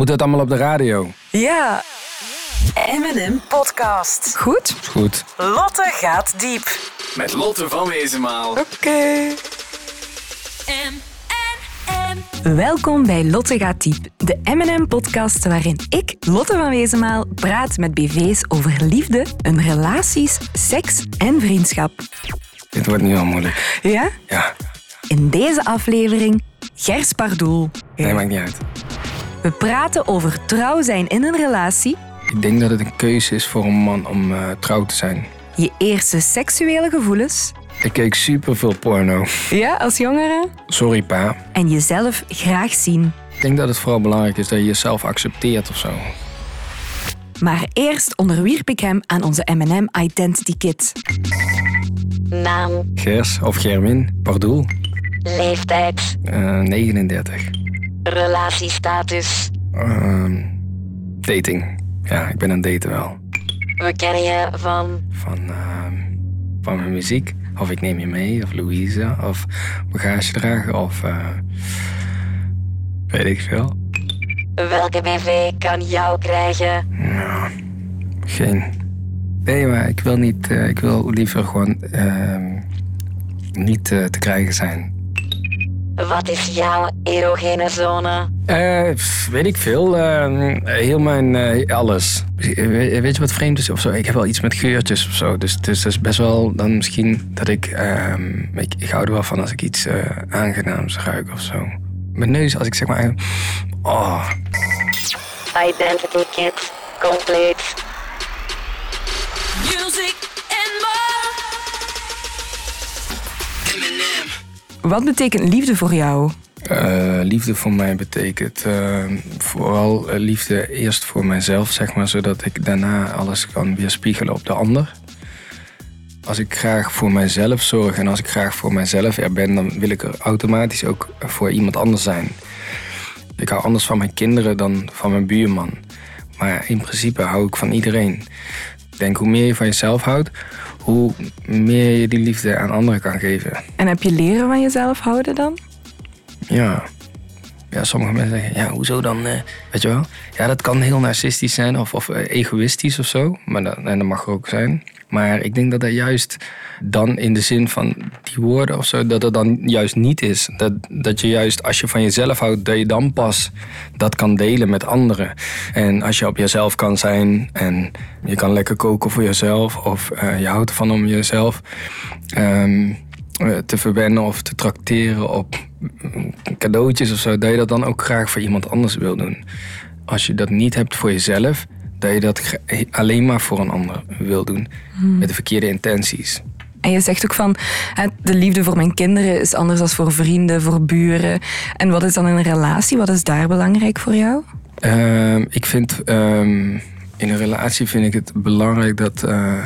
Moet dat allemaal op de radio? Ja, M&M Podcast. goed? Goed. Lotte gaat diep. Met Lotte van Wezenmaal. Oké. Welkom bij Lotte gaat diep, de M&M-podcast waarin ik, Lotte van Wezenmaal, praat met BV's over liefde, hun relaties, seks en vriendschap. Dit wordt nu al moeilijk. Ja? Ja, In deze aflevering Gers Pardoel. nee, maakt niet uit. We praten over trouw zijn in een relatie, Ik denk dat het een keuze is voor een man om eh, trouw te zijn. je eerste seksuele gevoelens, Ik keek super veel porno. ja, als jongere, Sorry pa. en jezelf graag zien. Ik denk dat het vooral belangrijk is dat je jezelf accepteert of zo. Maar eerst onderwierp ik hem aan onze M&M Identity Kit. Naam, Gers of Germin, Pardoel, leeftijd, eh, 39. Relatiestatus. Ehm, dating. Ja, ik ben aan het daten wel. We kennen je van Van, ehm, van mijn muziek. Of ik neem je mee, of Louise, of bagage dragen, of eh, weet ik veel. welke BV kan jou krijgen. Ja, geen. Nee, maar ik wil niet. eh, ik wil liever gewoon ehm, niet eh, te krijgen zijn. Wat is jouw erogene zone? Eh, pff, weet ik veel. ehm, heel mijn eh, alles. We- Weet je wat vreemd is of zo? Ik heb wel iets met geurtjes of zo. Dus, dus dat is best wel dan misschien dat ik. ehm, ik, ik hou er wel van als ik iets eh, aangenaams ruik of zo. Mijn neus, als ik zeg maar. Oh, Identity kit, compleet. Music and more. Wat betekent liefde voor jou? Eh, liefde voor mij betekent eh, vooral eh, liefde eerst voor mijzelf, zeg maar, zodat ik daarna alles kan weerspiegelen op de ander. Als ik graag voor mijzelf zorg en als ik graag voor mijzelf er ben, dan wil ik er automatisch ook voor iemand anders zijn. Ik hou anders van mijn kinderen dan van mijn buurman. Maar in principe hou ik van iedereen. Ik denk hoe meer je van jezelf houdt, hoe meer je die liefde aan anderen kan geven. En heb je leren van jezelf houden dan? Ja. Ja, sommige mensen zeggen, ja, hoezo dan? eh, weet je wel? Ja, dat kan heel narcistisch zijn of, of eh, egoïstisch of zo. Maar dat, en dat mag er ook zijn. Maar ik denk dat dat juist dan in de zin van die woorden of zo, dat het dan juist niet is. Dat, dat je juist als je van jezelf houdt, dat je dan pas dat kan delen met anderen. En als je op jezelf kan zijn en je kan lekker koken voor jezelf of eh, je houdt ervan om jezelf ehm, eh, te verwennen of te trakteren op cadeautjes of zo, dat je dat dan ook graag voor iemand anders wil doen. Als je dat niet hebt voor jezelf, dat je dat alleen maar voor een ander wil doen. Met de verkeerde intenties. En je zegt ook van, de liefde voor mijn kinderen is anders dan voor vrienden, voor buren. En wat is dan in een relatie? Wat is daar belangrijk voor jou? Ehm, ik vind ehm, in een relatie vind ik het belangrijk dat eh,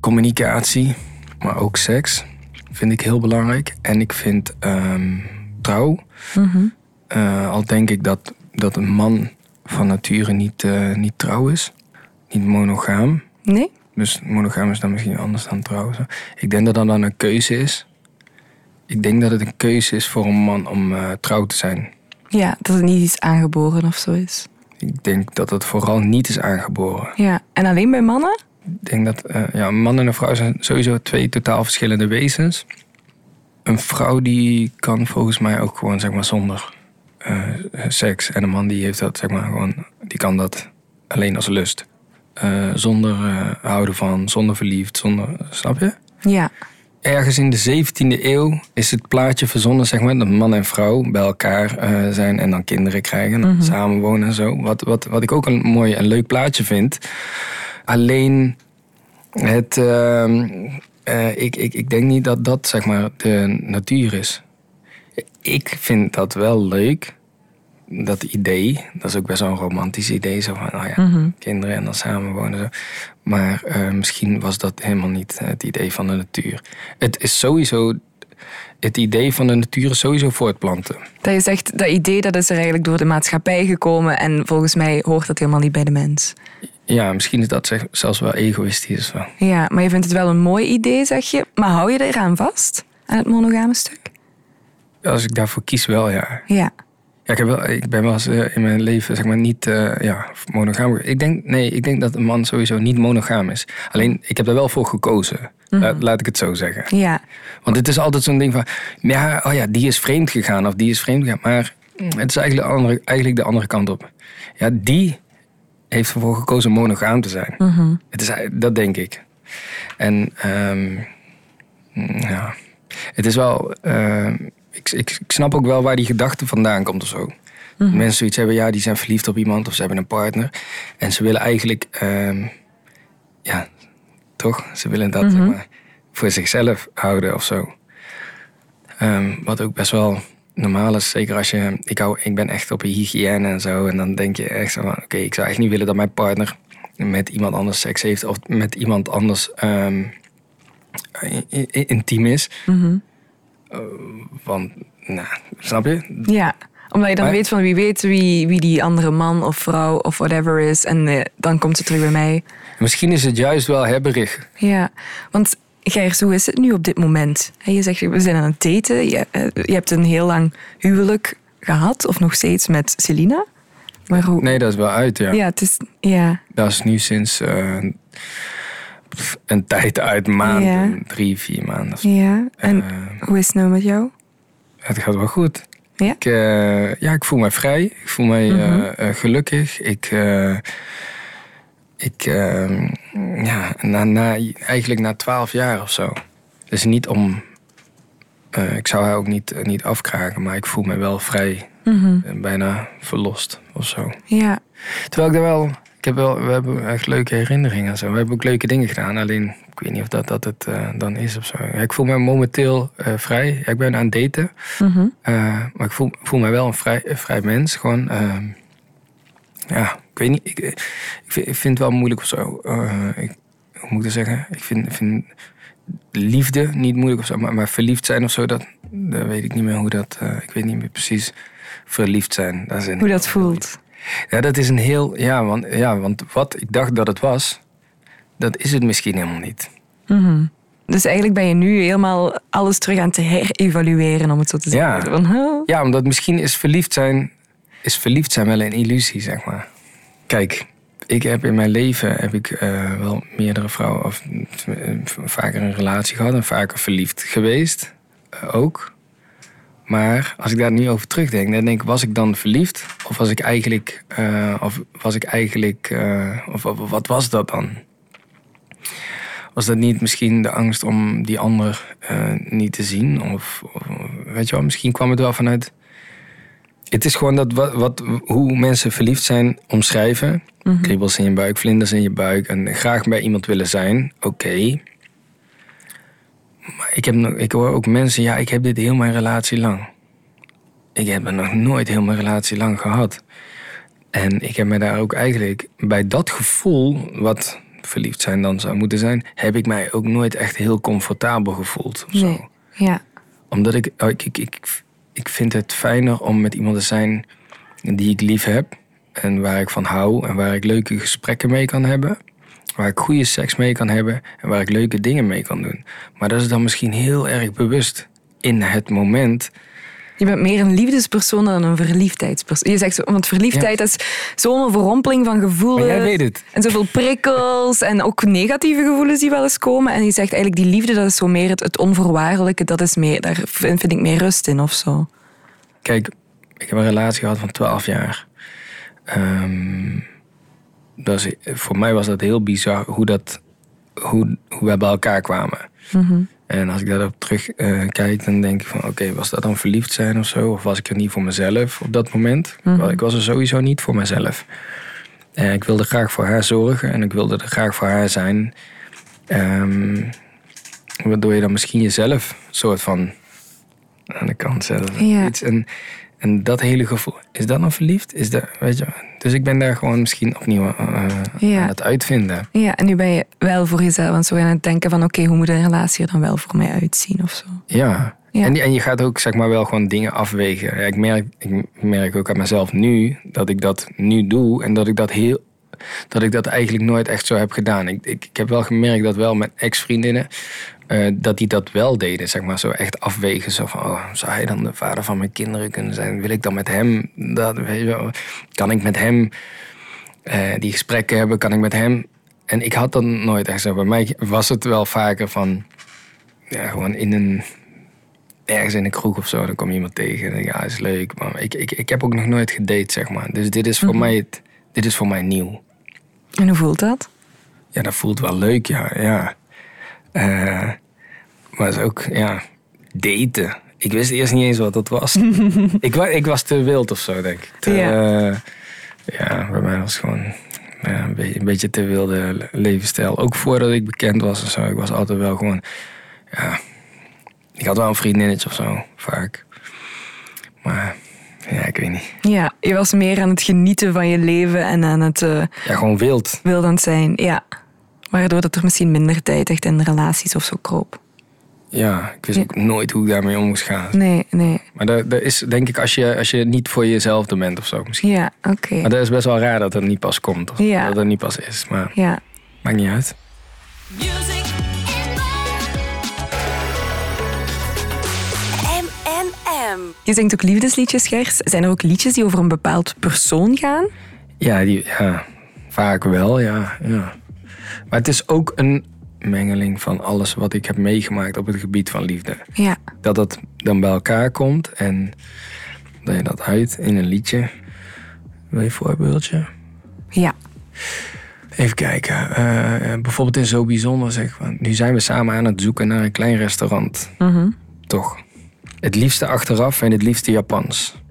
communicatie, maar ook seks, vind ik heel belangrijk. En ik vind ehm, trouw. Eh, al denk ik dat, dat een man van nature niet, eh, niet trouw is, niet monogaam. Nee? Dus monogaam is dan misschien anders dan trouw. Ik denk dat dat dan een keuze is. Ik denk dat het een keuze is voor een man om eh, trouw te zijn. Ja, dat het niet iets aangeboren of zo is. Ik denk dat het vooral niet is aangeboren. Ja, en alleen bij mannen? Ik denk dat eh, ja, een man en een vrouw zijn sowieso twee totaal verschillende wezens. Een vrouw die kan volgens mij ook gewoon zeg maar zonder seks. En een man die heeft dat zeg maar gewoon, die kan dat alleen als lust. Eh, zonder eh, houden van, zonder verliefd, zonder, snap je? Ja. Ergens in de 17e eeuw is het plaatje verzonnen, zeg maar, dat man en vrouw bij elkaar eh, zijn en dan kinderen krijgen, en samenwonen en zo. Wat, wat, wat ik ook een mooi en leuk plaatje vind. Alleen het, ehm, eh, ik, ik, ik denk niet dat dat zeg maar de natuur is. Ik vind dat wel leuk. Dat idee, dat is ook best wel een romantisch idee. Zo van, oh ja, kinderen en dan samenwonen. Zo. Maar eh, misschien was dat helemaal niet het idee van de natuur. Het is sowieso, het idee van de natuur is sowieso voortplanten. Dat je zegt, dat idee dat is er eigenlijk door de maatschappij gekomen en volgens mij hoort dat helemaal niet bij de mens. Ja, misschien is dat zelfs wel egoïstisch. Ja, maar je vindt het wel een mooi idee, zeg je. Maar hou je eraan vast, aan het monogame stuk? Als ik daarvoor kies, wel ja. Ja. Ja, ik, heb wel, ik ben wel eens eh, in mijn leven zeg maar niet eh, ja, monogaam. Ik denk, nee, ik denk dat een man sowieso niet monogaam is. Alleen, ik heb er wel voor gekozen. Laat, laat ik het zo zeggen. Ja, Want het is altijd zo'n ding van... Ja, oh ja, die is vreemd gegaan of die is vreemd gegaan. Maar het is eigenlijk de andere, eigenlijk de andere kant op. Ja, die heeft ervoor gekozen monogaam te zijn. het is, dat denk ik. En ehm, ja, het is wel... ehm, ik, ik, ik snap ook wel waar die gedachte vandaan komt of zo. Mensen zoiets hebben, ja, die zijn verliefd op iemand of ze hebben een partner. En ze willen eigenlijk... ehm, ja, toch? Ze willen dat zeg maar, voor zichzelf houden of zo. Ehm, wat ook best wel normaal is. Zeker als je... Ik, hou, ik ben echt op hygiëne en zo. En dan denk je echt zo van... Oké, ik zou echt niet willen dat mijn partner met iemand anders seks heeft. Of met iemand anders ehm, intiem is. Eh, want, nou, snap je? ja. Omdat je dan Maar- weet van wie weet wie, wie die andere man of vrouw of whatever is. En eh, dan komt ze terug bij mij. Misschien is het juist wel hebberig. Ja, want Gers, hoe is het nu op dit moment? Je zegt, we zijn aan het daten. Je, eh, je hebt een heel lang huwelijk gehad, of nog steeds met Celina. Maar hoe... Nee, dat is wel uit, ja. Ja, het is... Ja, Dat is nu sinds eh, een tijd uit, maanden. Ja. Drie, vier maanden. ja. En Eh, hoe is het nou met jou? Het gaat wel goed. Ja? Ik, eh, ja, ik voel me vrij. Ik voel me Mhm. eh, eh, gelukkig. Ik, ik eh, ja, na, na, eigenlijk na twaalf jaar of zo. Dus niet om, ik zou haar ook niet, niet afkraken, maar ik voel me wel vrij. Mhm. eh, bijna verlost of zo. Ja. Terwijl ik er wel, ik heb wel, we hebben echt leuke herinneringen en zo. We hebben ook leuke dingen gedaan. Alleen, ik weet niet of dat, dat het eh, dan is of zo. Ik voel me momenteel eh, vrij. Ja, ik ben aan het daten. Mhm. Eh, maar ik voel, voel me wel een vrij, een vrij mens. Gewoon, ehm, ja, ik weet niet. Ik, ik, vind, ik vind het wel moeilijk of zo. Ik, hoe moet ik dat zeggen? Ik vind, vind liefde niet moeilijk of zo. Maar, maar verliefd zijn of zo, dat, dat weet ik niet meer hoe dat... ik weet niet meer precies verliefd zijn. Dat is een Hoe dat voelt. Ja, dat is een heel. Ja want, ja, want wat ik dacht dat het was, dat is het misschien helemaal niet. Dus eigenlijk ben je nu helemaal alles terug aan te herevalueren, om het zo te Ja. zeggen. Van, huh? Ja, omdat misschien is verliefd zijn, is verliefd zijn wel een illusie, zeg maar. Kijk, ik heb in mijn leven heb ik eh, wel meerdere vrouwen, of eh, vaker een relatie gehad en vaker verliefd geweest. eh, ook. Maar als ik daar nu over terugdenk, dan denk ik, was ik dan verliefd? Of was ik eigenlijk, eh, of was ik eigenlijk, eh, of, of wat was dat dan? Was dat niet misschien de angst om die ander eh, niet te zien? Of, of weet je wel, misschien kwam het wel vanuit. Het is gewoon dat wat, wat, hoe mensen verliefd zijn omschrijven. Kriebels in je buik, vlinders in je buik en graag bij iemand willen zijn. Oké. Maar ik, heb nog, ik hoor ook mensen, ja, ik heb dit heel mijn relatie lang. Ik heb nog nooit heel mijn relatie lang gehad. En ik heb me daar ook eigenlijk bij dat gevoel, wat verliefd zijn dan zou moeten zijn, heb ik mij ook nooit echt heel comfortabel gevoeld. Of zo Nee. Ja. omdat ik, oh, ik, ik, ik, ik vind het fijner om met iemand te zijn die ik lief heb. En waar ik van hou. En waar ik leuke gesprekken mee kan hebben. Waar ik goede seks mee kan hebben. En waar ik leuke dingen mee kan doen. Maar dat is dan misschien heel erg bewust in het moment. Je bent meer een liefdespersoon dan een verliefdheidspersoon. Je zegt, want verliefdheid is zo'n overrompeling van gevoelens. Maar jij weet het. En zoveel prikkels en ook negatieve gevoelens die wel eens komen. En je zegt eigenlijk, die liefde, dat is zo meer het, het onvoorwaardelijke. Dat is meer, daar vind, vind ik meer rust in of zo. Kijk, ik heb een relatie gehad van 12 jaar. Ehm, dat is, voor mij was dat heel bizar hoe, dat, hoe, hoe wij bij elkaar kwamen. En als ik daarop terug eh, kijk, dan denk ik van... oké, was dat dan verliefd zijn of zo? Of was ik er niet voor mezelf op dat moment? Wel, Ik was er sowieso niet voor mezelf. En ik wilde graag voor haar zorgen en ik wilde er graag voor haar zijn. Ehm, waardoor je dan misschien jezelf soort van aan de kant zet. Ja. Iets. En, en dat hele gevoel, is dat dan verliefd? Is dat, weet je, dus ik ben daar gewoon misschien opnieuw Ja. aan het uitvinden. Ja, en nu ben je wel voor jezelf aan zo aan het denken van... oké, hoe moet een relatie er dan wel voor mij uitzien of zo? Ja. Ja. En, en je gaat ook zeg maar wel gewoon dingen afwegen. Ja, ik, merk, ik merk ook aan mezelf nu dat ik dat nu doe en dat ik dat heel dat ik dat eigenlijk nooit echt zo heb gedaan. Ik, ik, ik heb wel gemerkt dat wel met ex-vriendinnen, eh, dat die dat wel deden, zeg maar. Zo echt afwegen. Zo van, oh, zou hij dan de vader van mijn kinderen kunnen zijn? Wil ik dan met hem, dat, weet je wel, kan ik met hem eh, die gesprekken hebben? Kan ik met hem? En ik had dat nooit echt zo. Bij mij was het wel vaker van, ja, gewoon in een, ergens in een kroeg of zo. Dan kom je iemand tegen. En ja, is leuk. Maar ik, ik, ik heb ook nog nooit gedate, zeg maar. Dus dit is voor, mij, het, dit is voor mij nieuw. En hoe voelt dat? Ja, dat voelt wel leuk, ja. ja. Eh, maar het is ook, ja, daten. Ik wist eerst niet eens wat dat was. ik, ik was te wild of zo, denk ik. Te, Ja. eh, ja, bij mij was het gewoon ja, een, beetje, een beetje te wilde le- levensstijl. Ook voordat ik bekend was en zo. Ik was altijd wel gewoon, ja... Ik had wel een vriendinnetje of zo, vaak. Maar, ja, ik weet niet. Ja, je was meer aan het genieten van je leven en aan het eh Ja, gewoon wild. wildend zijn. Ja. Waardoor dat er misschien minder tijd echt in relaties of zo kroop. Ja, ik wist ook nooit hoe ik daarmee om moest gaan. Nee, nee. Maar dat, dat is denk ik als je, als je niet voor jezelf er bent of zo misschien. Ja, oké. Maar dat is best wel raar dat het niet pas komt. Of Ja. dat het niet pas is. Maar Ja. maakt niet uit. Music and M&M. Je zingt ook liefdesliedjes, Gers. Zijn er ook liedjes die over een bepaald persoon gaan? Ja, die, ja vaak wel, ja, ja. Maar het is ook een mengeling van alles wat ik heb meegemaakt op het gebied van liefde. Ja. Dat dat dan bij elkaar komt en dat je dat uit in een liedje. Wil je een voorbeeldje? Ja. Even kijken. eh, bijvoorbeeld in Zo Bijzonder zeg. Nu zijn we samen aan het zoeken naar een klein restaurant. Mhm. Toch. Het liefste achteraf en het liefste Japans.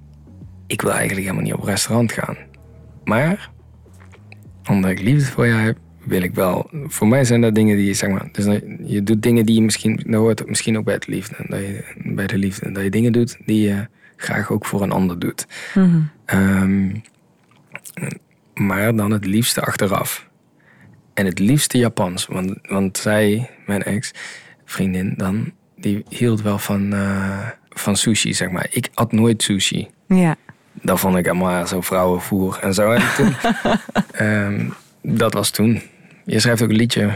Ik wil eigenlijk helemaal niet op restaurant gaan. Maar, omdat ik liefde voor jou heb, wil ik wel... Voor mij zijn dat dingen die je, zeg maar... Dus je doet dingen die je misschien... Dat hoort misschien ook bij, het liefde, dat je, bij de liefde. Dat je dingen doet die je graag ook voor een ander doet. Mhm. Ehm, maar dan het liefste achteraf. En het liefste Japans. Want, want zij, mijn ex-vriendin dan, die hield wel van, eh, van sushi, zeg maar. Ik at nooit sushi. Ja. Dat vond ik allemaal zo vrouwenvoer en zo. En toen, ehm, dat was toen. Je schrijft ook een liedje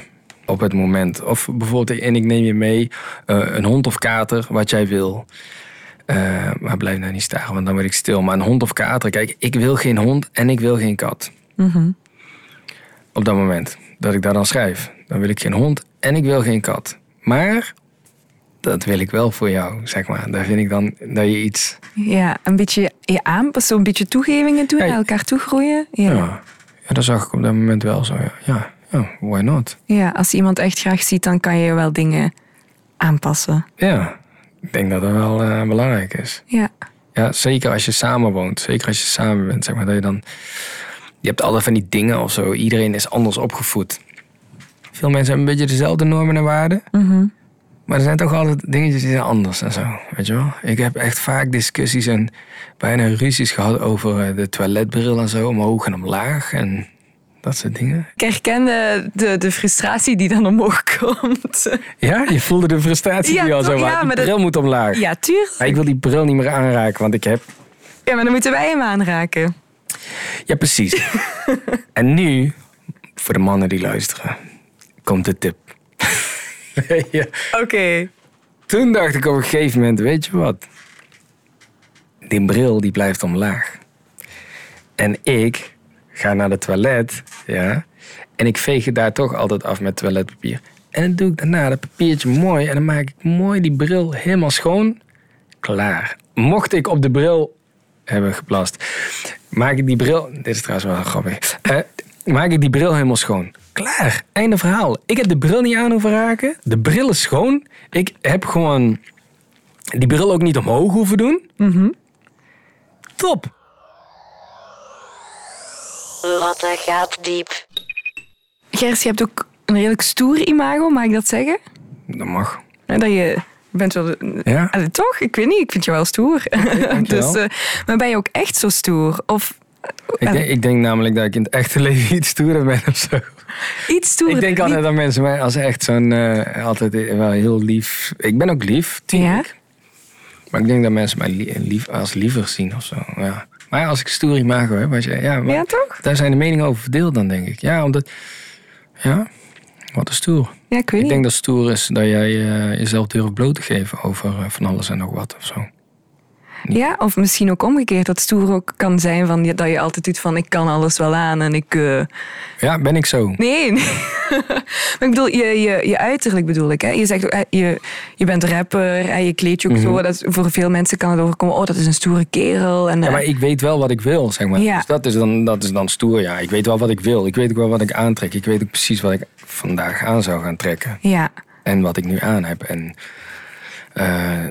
op het moment. Of bijvoorbeeld, en ik neem je mee, eh, een hond of kater, wat jij wil. Eh, maar blijf nou niet staren, want dan word ik stil. Maar een hond of kater, kijk, ik wil geen hond en ik wil geen kat. Mhm. Op dat moment dat ik daar dan schrijf. Dan wil ik geen hond en ik wil geen kat. Maar dat wil ik wel voor jou, zeg maar. Daar vind ik dan dat je iets... Ja, een beetje je aanpassen, zo'n beetje toegevingen doen, Ja. naar elkaar toegroeien. Ja. Ja. ja, dat zag ik op dat moment wel zo. Ja, ja, ja why not? ja, als je iemand echt graag ziet, dan kan je wel dingen aanpassen. Ja, ik denk dat dat wel eh, belangrijk is. Ja. Ja, zeker als je samen woont. Zeker als je samen bent, zeg maar. Dat je dan... Je hebt altijd van die dingen of zo. Iedereen is anders opgevoed. Veel mensen hebben een beetje dezelfde normen en waarden. Mhm. Maar er zijn toch altijd dingetjes die zijn anders en zo. Weet je wel? Ik heb echt vaak discussies en bijna ruzies gehad over eh, de toiletbril en zo. Omhoog en omlaag en dat soort dingen. Ik herken de, de, frustratie die dan omhoog komt. Ja, je voelde de frustratie Ja, die al zo was. Ja, Die maar dat- bril moet omlaag. Ja, tuurlijk. Maar ik wil die bril niet meer aanraken, want ik heb... Ja, maar dan moeten wij hem aanraken. Ja, precies. en nu, voor de mannen die luisteren, komt de tip. ja. Oké. Toen dacht ik op een gegeven moment, weet je wat? Die bril die blijft omlaag. En ik ga naar de toilet, ja. En ik veeg het daar toch altijd af met toiletpapier. En dan doe ik daarna dat papiertje mooi. En dan maak ik mooi die bril helemaal schoon. Klaar. Mocht ik op de bril hebben geplast, maak ik die bril... Dit is trouwens wel grappig. Eh, maak ik die bril helemaal schoon. Klaar. Einde verhaal. Ik heb de bril niet aan hoeven raken. De bril is schoon. Ik heb gewoon die bril ook niet omhoog hoeven doen. Top. Lotte gaat diep. Gers, je hebt ook een redelijk stoer imago, mag ik dat zeggen? Dat mag. Ja, Dat je, je bent wel... Ja? Allee, toch? Ik weet niet, ik vind je wel stoer. dus, eh, maar ben je ook echt zo stoer? Of Ik denk, ik denk namelijk dat ik in het echte leven iets stoerder ben of zo. iets stoerder? Ik denk altijd dat mensen mij als echt zo'n... eh, altijd wel heel lief... Ik ben ook lief, tuurlijk. Maar ik denk dat mensen mij li- lief, als liever zien of zo. Ja. Maar als ik heb, was je, ja, maar Ja, toch? daar zijn de meningen over verdeeld dan, denk ik. Ja, omdat, ja, wat is stoer? Ja, ik weet Ik denk dat stoer is dat jij eh, jezelf durft bloot te geven over eh, van alles en nog wat of zo. Ja, of misschien ook omgekeerd. Dat stoer ook kan zijn van, dat je altijd doet van ik kan alles wel aan en ik... eh, Ja, ben ik zo? Nee, nee. maar ik bedoel, je, je, je uiterlijk bedoel ik. Hè? Je zegt eh, je, je bent rapper en je kleed je ook zo. Dat, voor veel mensen kan het overkomen, oh, dat is een stoere kerel. En, Ja, eh, maar ik weet wel wat ik wil, zeg maar. Ja. Dus dat is, dan, dat is dan stoer, ja. Ik weet wel wat ik wil. Ik weet ook wel wat ik aantrek. Ik weet ook precies wat ik vandaag aan zou gaan trekken. ja. En wat ik nu aan heb. En eh,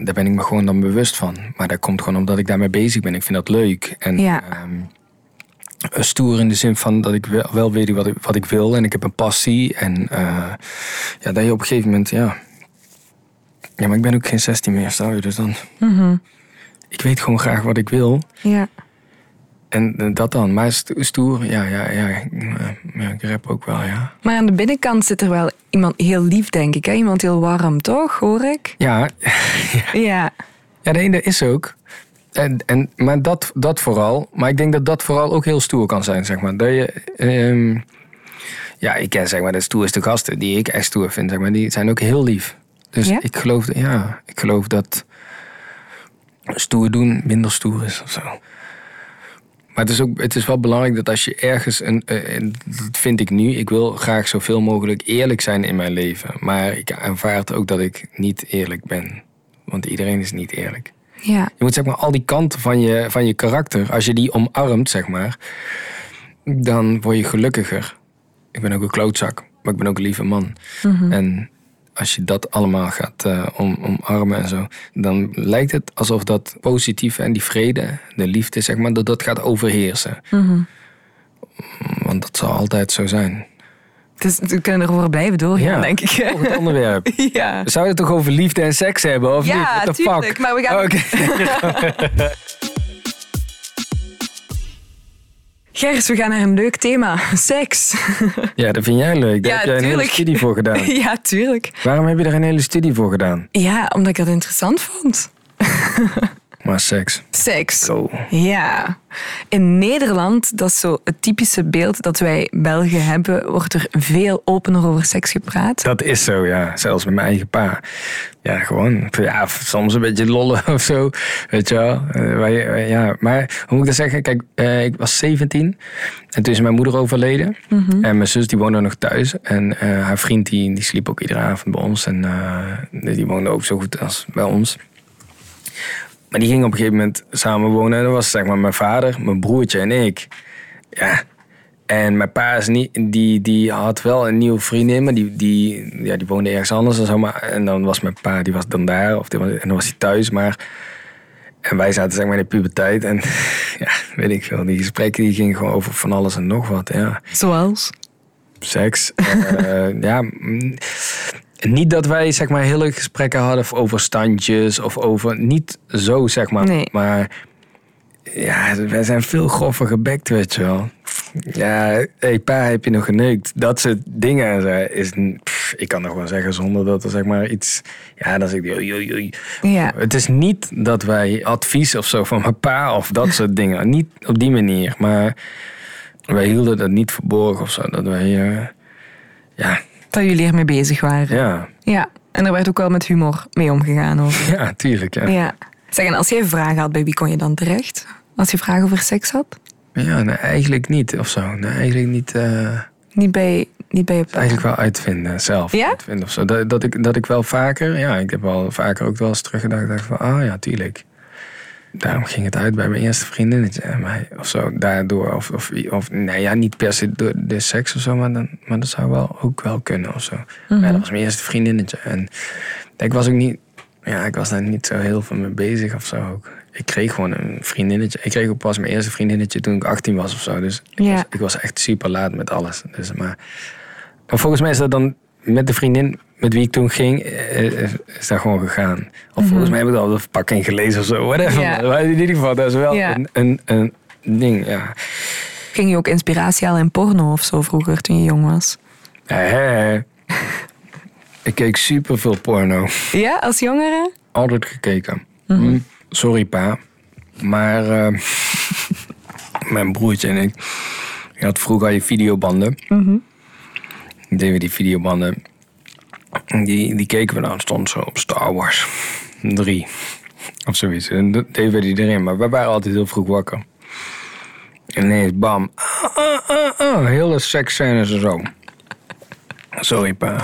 daar ben ik me gewoon dan bewust van. Maar dat komt gewoon omdat ik daarmee bezig ben. Ik vind dat leuk. En Ja. ehm, stoer in de zin van dat ik wel, wel weet wat ik, wat ik wil. En ik heb een passie. En eh, ja, dat je op een gegeven moment, ja... Ja, maar ik ben ook geen 16 meer, stel je. Dus dan... Mhm. Ik weet gewoon graag wat ik wil. ja. En eh, dat dan. Maar sto- stoer, ja, ja, ja. ik- eh, ja ik rap ook wel, ja. Maar aan de binnenkant zit er wel iemand heel lief, denk ik. Hè? Iemand heel warm, toch? Hoor ik? Ja, Ja. ja nee, dat is ook. En, en, maar dat, dat vooral. Maar ik denk dat dat vooral ook heel stoer kan zijn, zeg maar. Dat je... ehm, ja, ik ken zeg maar de stoerste gasten die ik echt stoer vind, zeg maar. Die zijn ook heel lief. Dus Ja? ik geloof, ja, ik geloof dat stoer doen minder stoer is of zo. Maar het is, ook, het is wel belangrijk dat als je ergens, een, eh, en dat vind ik nu, ik wil graag zoveel mogelijk eerlijk zijn in mijn leven. Maar ik aanvaard ook dat ik niet eerlijk ben. Want iedereen is niet eerlijk. Ja. Je moet zeg maar al die kanten van je, van je karakter, als je die omarmt, zeg maar, dan word je gelukkiger. Ik ben ook een klootzak, maar ik ben ook een lieve man. En als je dat allemaal gaat eh, om, omarmen en zo, dan lijkt het alsof dat positieve en die vrede, de liefde, zeg maar, dat dat gaat overheersen. Want dat zal altijd zo zijn. Dus we kunnen erover blijven doorgaan, Ja. denk ik. Nog het onderwerp. Ja. We zouden het toch over liefde en seks hebben, of Ja, niet? What the tuurlijk, fuck? maar we gaan-. Gers, we gaan naar een leuk thema. Seks. Ja, dat vind jij leuk. Daar Ja, heb jij een hele studie voor gedaan. ja, tuurlijk. Waarom heb je er een hele studie voor gedaan? Ja, omdat ik dat interessant vond. Maar seks. Seks. Ja. In Nederland, dat is zo het typische beeld dat wij Belgen hebben, wordt er veel opener over seks gepraat. Dat is zo, ja. Zelfs met mijn eigen pa. Ja, gewoon. Ja, soms een beetje lollen of zo. Weet je wel. Eh, wij- wij- ja. Maar hoe moet ik dat zeggen? Kijk, eh, ik was 17. En toen is mijn moeder overleden. En mijn zus die woonde nog thuis. En eh, haar vriend die, die sliep ook iedere avond bij ons. En eh, die woonde ook zo goed als bij ons. Maar die gingen op een gegeven moment samen wonen. En dat was zeg maar mijn vader, mijn broertje en ik. Ja. En mijn pa is niet, die, die had wel een nieuwe vriendin, maar die, die, ja, die woonde ergens anders en zo. Maar, en dan was mijn pa, die was dan daar, of die was, en dan was hij thuis. Maar, en wij zaten zeg maar in de puberteit. En ja, weet ik veel, die gesprekken die gingen gewoon over van alles en nog wat. Ja Zoals? seks. Eh, ja, mm, niet dat wij zeg maar hele gesprekken hadden over standjes of over niet zo zeg maar, Nee. maar ja, wij zijn veel grover gebekt, weet je wel. Ja, hey, pa, heb je nog geneukt? Dat soort dingen zo, is, pff, ik kan nog wel zeggen zonder dat er zeg maar iets, ja, dan zeg ik, oei, oei, oei. Ja. Het is niet dat wij advies of zo van mijn pa of dat soort dingen, niet op die manier, maar wij hielden dat niet verborgen of zo, dat wij, eh, ja, Dat jullie ermee bezig waren. ja, Ja. En er werd ook wel met humor mee omgegaan. Over. ja, tuurlijk, ja. Ja. Zeg, en als jij vragen had, bij wie kon je dan terecht? Als je vragen over seks had? Ja, nee, eigenlijk niet of zo. Nee, eigenlijk niet. eh, Niet bij, niet bij je pa? eigenlijk wel uitvinden, zelf Ja? uitvinden of zo. Dat, dat, ik, dat ik wel vaker, ja, ik heb wel vaker ook wel eens teruggedacht. dacht van, ah ja, tuurlijk. Daarom ging het uit bij mijn eerste vriendinnetje. en mij, Of zo, daardoor. Of, of, of nee, ja, niet per se door de seks of zo, maar, dan, maar dat zou wel ook wel kunnen of zo. Maar ja, dat was mijn eerste vriendinnetje. En ik was ook niet, ja, ik was daar niet zo heel veel mee bezig of zo ook. Ik kreeg gewoon een vriendinnetje. Ik kreeg ook pas mijn eerste vriendinnetje toen ik 18 was of zo. Dus ik, Ja. was, ik was echt super laat met alles. Dus, maar, maar volgens mij is dat dan met de vriendin met wie ik toen ging, eh, eh, is dat gewoon gegaan. Of volgens mij heb ik al de verpakking gelezen of zo. Whatever. Ja. Maar in ieder geval, dat is wel Ja. een, een, een ding, ja. Ging je ook inspiratie halen in porno of zo vroeger toen je jong was? Hé, hé. Ik keek super veel porno. Ja, als jongere? Altijd gekeken. Hm, Sorry pa. Maar eh, Mijn broertje en ik. Je had vroeger je videobanden. Ik deed we die videobanden. Die, die keken we dan. Stond zo op Star Wars 3. Of zoiets. En dat deden we die erin. Maar we waren altijd heel vroeg wakker. En ineens bam. Ah, ah, ah, ah. Hele seksscènes en zo. Sorry pa.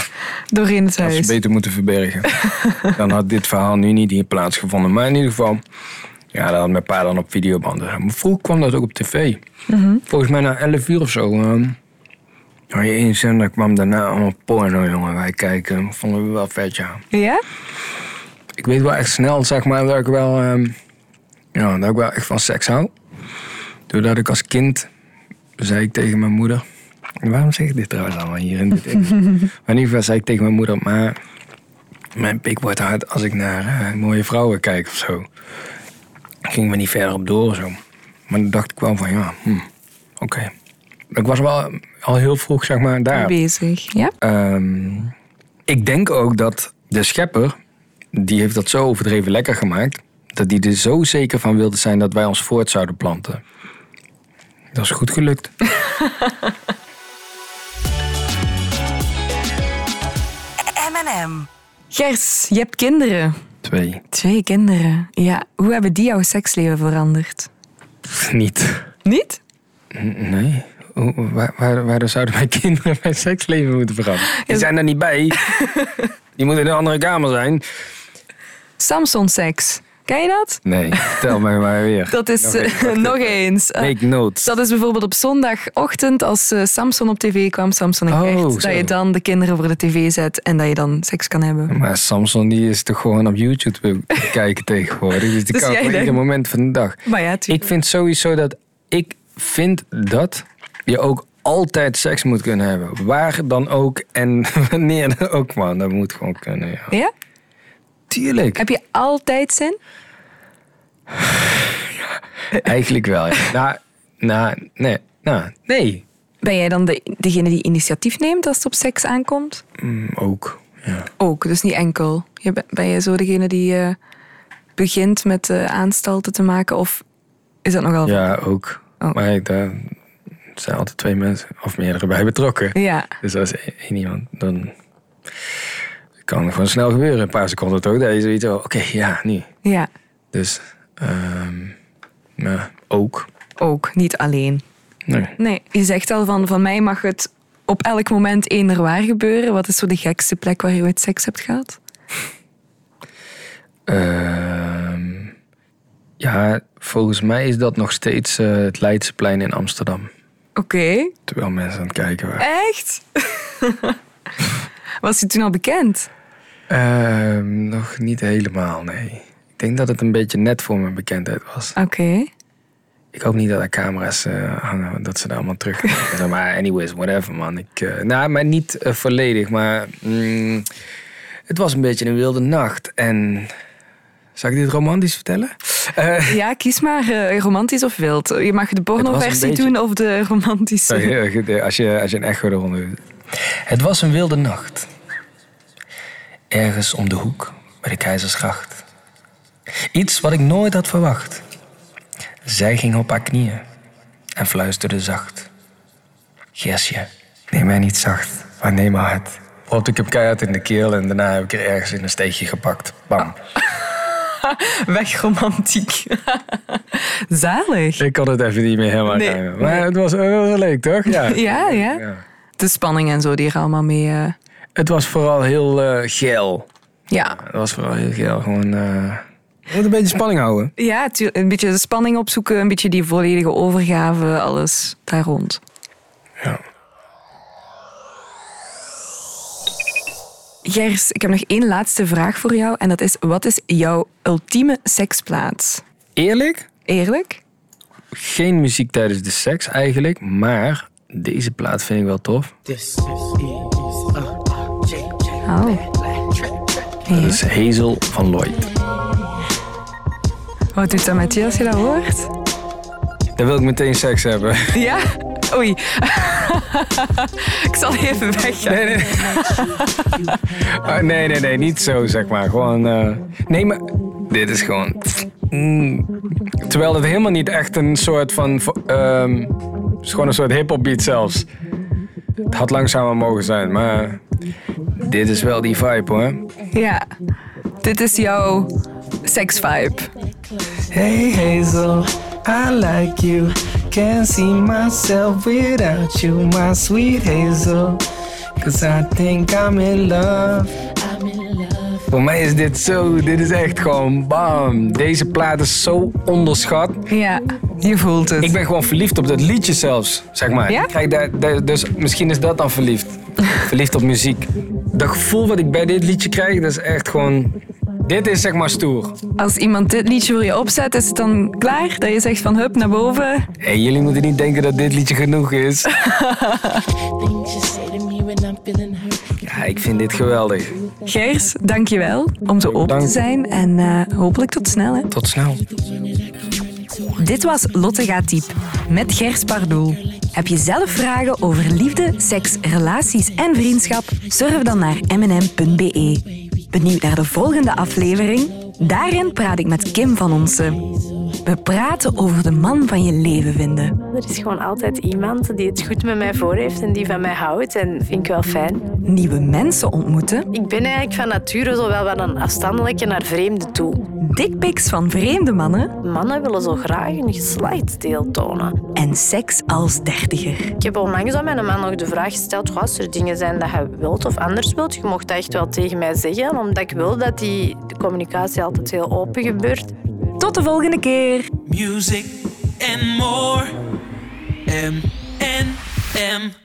Doorheen het Had ze huis. beter moeten verbergen. dan had dit verhaal nu niet hier plaatsgevonden. Maar in ieder geval, ja, dat had mijn pa dan op videobanden. Maar vroeger kwam dat ook op tv. Volgens mij na 11 uur of zo. ehm had je één zender, kwam daarna allemaal porno, jongen. Wij kijken, vonden we wel vet, ja. Ja? Ik weet wel echt snel, zeg maar, dat ik wel, ehm, ja, dat ik wel echt van seks hou. Doordat ik als kind, zei ik tegen mijn moeder... Waarom zeg ik dit trouwens allemaal hier in dit maar in ieder geval zei ik tegen mijn moeder... Maar mijn pik wordt hard als ik naar eh, mooie vrouwen kijk of zo. Ging me niet verder op door of zo. Maar dan dacht ik wel van, ja, hm, oké. Ik was wel al heel vroeg, zeg maar, daar. Bezig. Ja? Ehm, ik denk ook dat de schepper, die heeft dat zo overdreven lekker gemaakt, dat die er zo zeker van wilde zijn dat wij ons voort zouden planten. Dat is goed gelukt. M&M. Gers, je hebt kinderen. Twee. Twee kinderen. Ja, hoe hebben die jouw seksleven veranderd? Niet. Niet? N- Nee. Waar, waar, waarom zouden mijn kinderen mijn seksleven moeten veranderen? Die zijn er niet bij. Die moeten in een andere kamer zijn. Samson-seks. Ken je dat? Nee, tel mij maar weer. Dat is Nog eh, eens, nog eh, Make notes. Dat is bijvoorbeeld op zondagochtend als eh, Samson op tv kwam, Samson en Oh, Gert, dat je dan de kinderen voor de tv zet en dat je dan seks kan hebben. Maar Samson die is toch gewoon op YouTube te kijken tegenwoordig. Dus die Dus kan op ieder moment van de dag. Maar ja, Ik vind sowieso dat... Ik vind dat je ook altijd seks moet kunnen hebben. Waar dan ook en wanneer dan ook, man. Dat moet gewoon kunnen, ja. Ja? Tuurlijk. Heb je altijd zin? Eigenlijk wel, ja. Nou, nou, nee. Nou, nee. Ben jij dan de, degene die initiatief neemt als het op seks aankomt? Mm, ook, ja. Ook, dus niet enkel. Je, ben- ben jij zo degene die eh, begint met eh, aanstalten te maken of is dat nogal... Ja, ook. Oh. Maar ik, daar zijn altijd twee mensen of meerdere bij betrokken. Ja. Dus als één iemand, dan kan het gewoon snel gebeuren. Een paar seconden toch, dat je zoiets oké, ja, nu. Ja, Dus, ehm ja, ook. ook, niet alleen. Nee. Nee, je zegt al van, van mij mag het op elk moment eender waar gebeuren. Wat is zo de gekste plek waar je ooit seks hebt gehad? Ehm, ja, volgens mij is dat nog steeds eh, het Leidseplein in Amsterdam. Oké, Terwijl mensen aan het kijken waren. echt? Was je toen al bekend? Ehm, nog niet helemaal, nee. Ik denk dat het een beetje net voor mijn bekendheid was. Oké. Ik hoop niet dat er camera's eh, hangen, dat ze daar allemaal terug. Maar anyways, whatever man. Ik, eh, nou, maar niet eh, volledig, maar mm, het was een beetje een wilde nacht. En zal ik dit romantisch vertellen? Eh, Ja, kies maar eh, romantisch of wild. Je mag de pornoversie beetje- doen of de romantische. sorry, eh, als, je, als je een echo eronder doet. Het was een wilde nacht. Ergens om de hoek bij de Keizersgracht. Iets wat ik nooit had verwacht. Zij ging op haar knieën en fluisterde zacht. Gersje, neem mij niet zacht, maar neem maar hard. Want ik heb keihard in de keel en daarna heb ik er ergens in een steekje gepakt. Bam. Weg romantiek. Zalig. Ik kon het even niet meer helemaal Nee. Maar het was, het was leuk, toch? Ja. Ja, ja. Ja. De spanning en zo die er allemaal mee... eh, Het was vooral heel eh geil. Ja, Het was vooral heel geil. Gewoon eh, moet een beetje spanning houden. ja een beetje de spanning opzoeken, een beetje die volledige overgave, alles daar rond. Ja. Gers, ik heb nog één laatste vraag voor jou. En dat is, wat is jouw ultieme seksplaats? Eerlijk? Eerlijk? Geen muziek tijdens de seks eigenlijk. Maar deze plaat vind ik wel tof. Oh. Dat is Hazel van Lloyd. Wat doet dat met je als je dat hoort? Dan wil ik meteen seks hebben. Ja? Oei. ik zal even weggaan. Nee, nee. Ah, nee, nee, nee. Niet zo, zeg maar. Gewoon... eh, Nee, maar... Dit is gewoon... Mm, terwijl het helemaal niet echt een soort van... ehm, het is gewoon een soort hip-hop beat zelfs. Het had langzamer mogen zijn, maar... Dit is wel die vibe hoor. Ja, dit is jouw seksvibe. Hey Hazel, I like you. Can't see myself without you, my sweet Hazel. Cause I think I'm in love. Voor mij is dit zo, dit is echt gewoon bam. Deze plaat is zo onderschat. Ja, je voelt het. Ik ben gewoon verliefd op dat liedje zelfs, zeg maar. Ja? Ik krijg daar- daar- dus misschien is dat dan verliefd. verliefd op muziek. Dat gevoel wat ik bij dit liedje krijg, dat is echt gewoon... Dit is zeg maar stoer. Als iemand dit liedje voor je opzet, is het dan klaar? Dat je zegt van hup naar boven. Hey, jullie moeten niet denken dat dit liedje genoeg is. Ja, ik vind dit geweldig. Gers, dankjewel om zo open Dank. te zijn en eh, hopelijk tot snel. Hè. Tot snel. Dit was Lotte gaat diep met Gers Pardoel. Heb je zelf vragen over liefde, seks, relaties en vriendschap? Surf dan naar mnm.be. Benieuwd naar de volgende aflevering? Daarin praat ik met Kim van Onsen. We praten over de man van je leven vinden. Er is gewoon altijd iemand die het goed met mij voor heeft en die van mij houdt. En vind ik wel fijn. Nieuwe mensen ontmoeten. Ik ben eigenlijk van nature zo wel wat een afstandelijke naar vreemde toe. Dickpics van vreemde mannen. Mannen willen zo graag een geslachtsdeel tonen. En seks als dertiger. Ik heb onlangs aan mijn man nog de vraag gesteld: "Goh, als er dingen zijn dat je wilt of anders wilt, je mocht dat echt wel tegen mij zeggen, omdat ik wil dat die communicatie altijd heel open gebeurt. Tot de volgende keer. music and more. M and M.